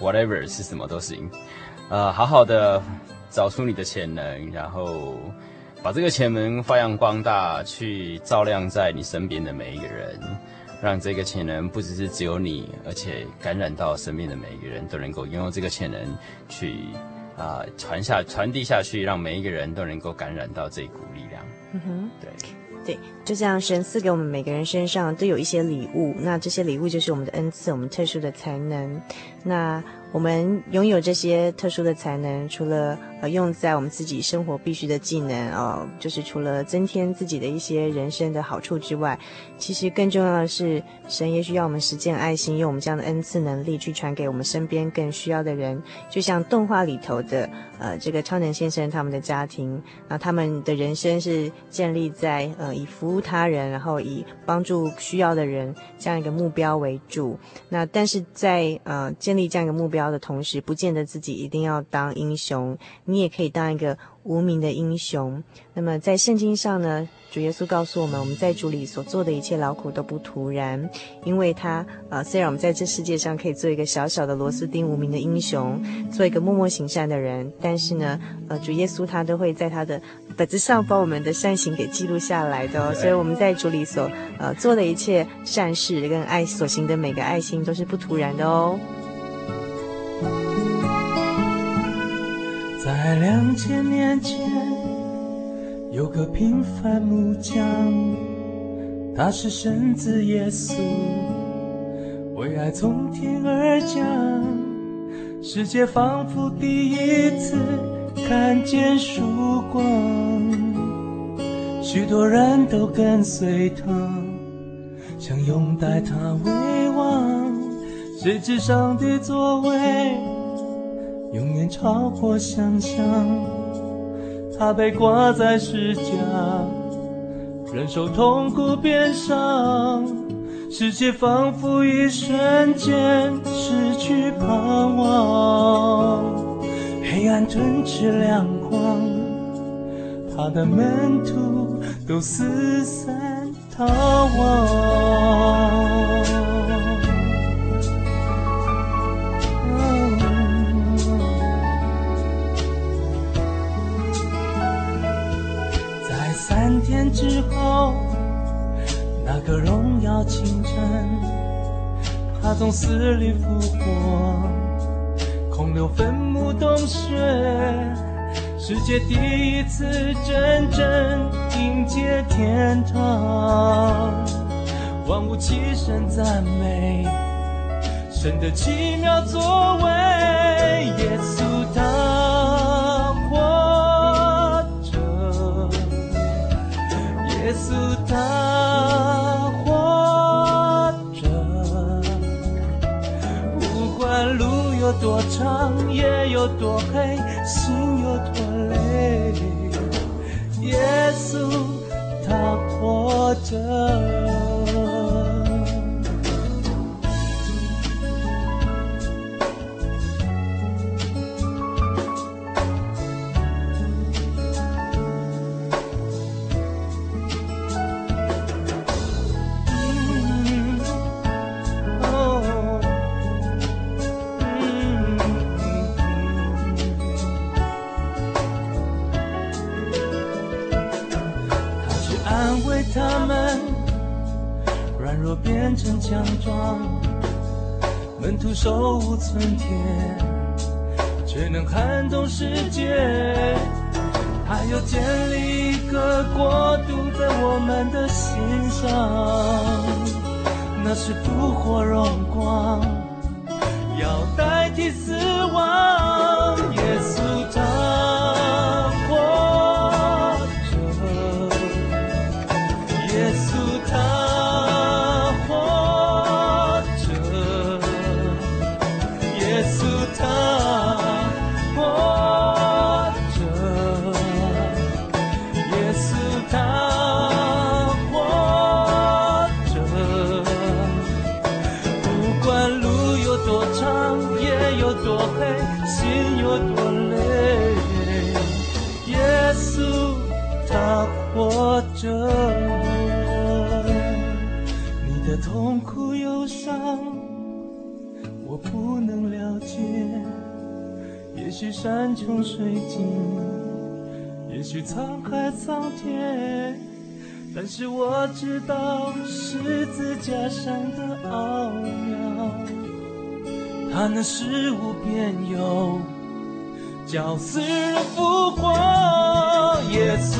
whatever 是什么都行，呃，好好的找出你的潜能，然后。把这个潜能发扬光大，去照亮在你身边的每一个人，让这个潜能不只是只有你，而且感染到身边的每一个人都能够拥有这个潜能去，去、呃、啊传下传递下去，让每一个人都能够感染到这一股力量。嗯哼，对对，就像神赐给我们每个人身上都有一些礼物，那这些礼物就是我们的恩赐，我们特殊的才能。那我们拥有这些特殊的才能，除了呃用在我们自己生活必须的技能哦、就是除了增添自己的一些人生的好处之外，其实更重要的是，神也需要我们实践爱心，用我们这样的恩赐能力去传给我们身边更需要的人。就像动画里头的呃这个超能先生他们的家庭，那他们的人生是建立在呃以服务他人，然后以帮助需要的人这样一个目标为主。那但是在呃建立这样一个目标。标的同时，不见得自己一定要当英雄，你也可以当一个无名的英雄。那么在圣经上呢，主耶稣告诉我们，我们在主里所做的一切劳苦都不徒然，因为他呃，虽然我们在这世界上可以做一个小小的螺丝钉、无名的英雄，做一个默默行善的人，但是呢，呃，主耶稣他都会在他的本子上把我们的善行给记录下来的哦。所以我们在主里所呃做的一切善事跟爱所行的每个爱心都是不徒然的哦。在两千年前。有个平凡木匠，他是神子耶稣，为爱从天而降，世界仿佛第一次看见曙光，许多人都跟随他，想拥戴他为王，谁知上帝作为永远超过想象。他被挂在十架，忍受痛苦鞭伤，世界仿佛一瞬间失去盼望，黑暗吞噬亮光，他的门徒都四散逃亡。天之后，那个荣耀清晨，他从死里复活，空留坟墓洞穴，世界第一次真正迎接天堂，万物齐声赞美神的奇妙作为，耶稣他活着，不管路有多长，夜有多黑，心有多累，耶稣他活着。春天，却能撼动世界。还要建立一个国度在我们的心上，那是不火荣沧海桑田，但是我知道十字架上的奥妙，它能使无边有，叫死人复活。耶稣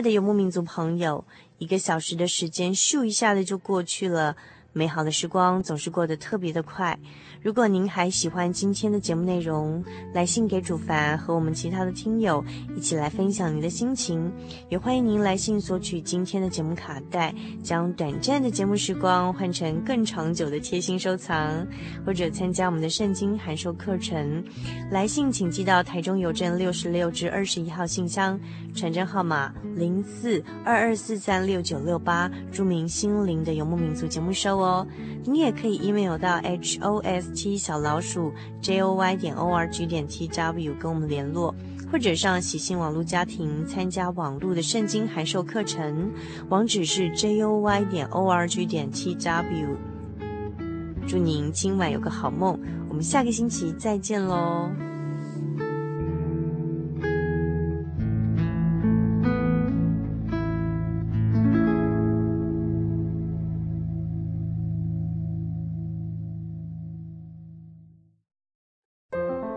的游牧民族朋友，一个小时的时间咻一下子就过去了，美好的时光总是过得特别的快。如果您还喜欢今天的节目内容，来信给主凡和我们其他的听友一起来分享您的心情，也欢迎您来信索取今天的节目卡带，将短暂的节目时光换成更长久的贴心收藏，或者参加我们的圣经函授课程。来信请寄到台中邮政六十六至二十一号信箱，传真号码零四二二四三六九六八，注明“心灵的游牧民族”节目收哦。您也可以 email 到 h o s t 小老鼠 j o y 点 o r g 点 t w 跟我们联络，或者上喜信网络家庭参加网络的圣经函授课程，网址是 j o y 点 o r g 点 t w。祝您今晚有个好梦，我们下个星期再见喽。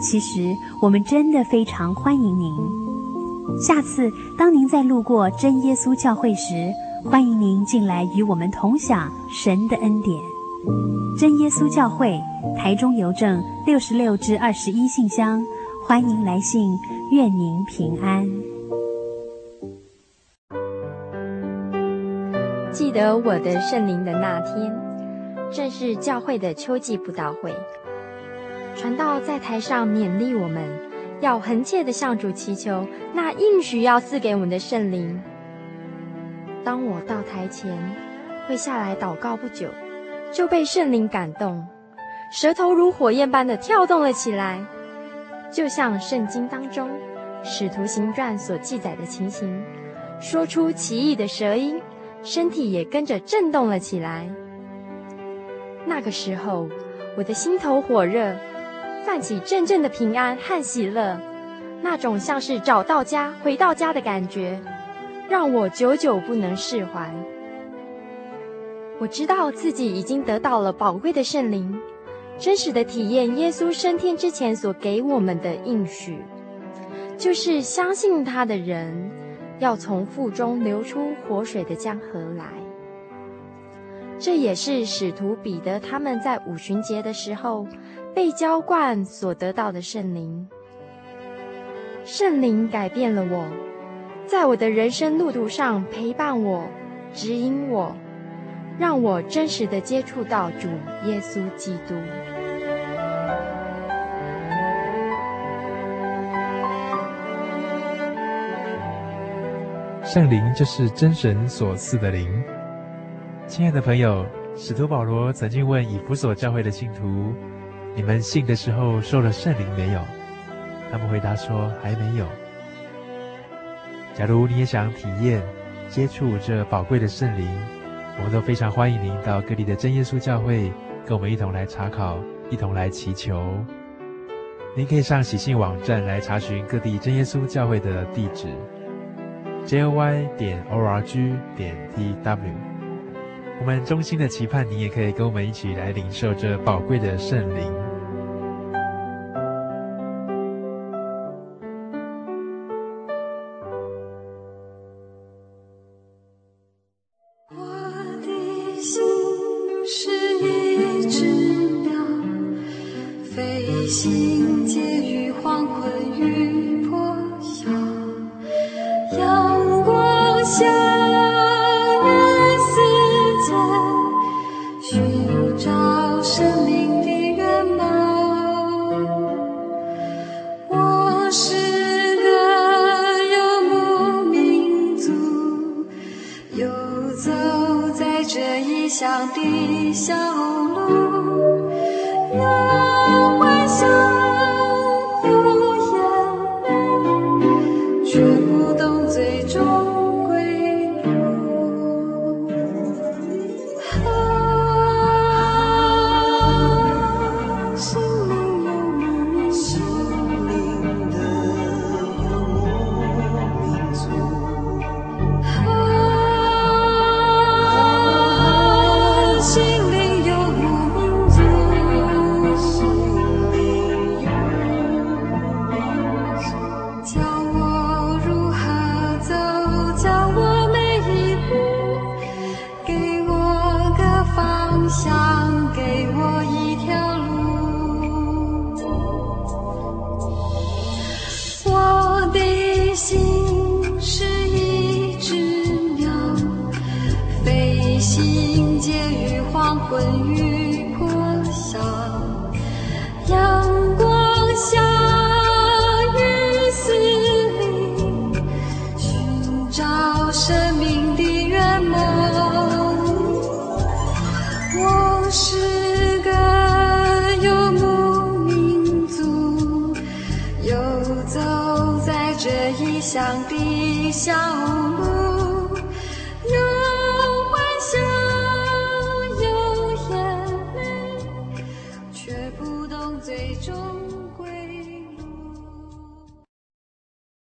其实我们真的非常欢迎您。下次当您再路过真耶稣教会时，欢迎您进来与我们同享神的恩典。真耶稣教会，台中邮政六十六至二十一信箱，欢迎来信，愿您平安。记得我的圣灵的那天，正是教会的秋季布道会。传道在台上勉励我们，要恒切地向主祈求那应许要赐给我们的圣灵。当我到台前，跪下来祷告不久，就被圣灵感动，舌头如火焰般的跳动了起来，就像圣经当中《使徒行传》所记载的情形，说出奇异的舌音，身体也跟着震动了起来。那个时候，我的心头火热。泛起阵阵的平安和喜乐，那种像是找到家、回到家的感觉，让我久久不能释怀。我知道自己已经得到了宝贵的圣灵，真实的体验耶稣升天之前所给我们的应许，就是相信他的人要从腹中流出活水的江河来。这也是使徒彼得他们在五旬节的时候。被浇灌所得到的圣灵，圣灵改变了我，在我的人生路途上陪伴我、指引我，让我真实的接触到主耶稣基督。圣灵就是真神所赐的灵。亲爱的朋友，使徒保罗曾经问以弗所教会的信徒。你们信的时候受了圣灵没有？他们回答说还没有。假如你也想体验、接触这宝贵的圣灵，我们都非常欢迎您到各地的真耶稣教会，跟我们一同来查考，一同来祈求。您可以上喜信网站来查询各地真耶稣教会的地址：jy 点 org 点 tw。我们衷心的期盼，你也可以跟我们一起来领受这宝贵的圣灵。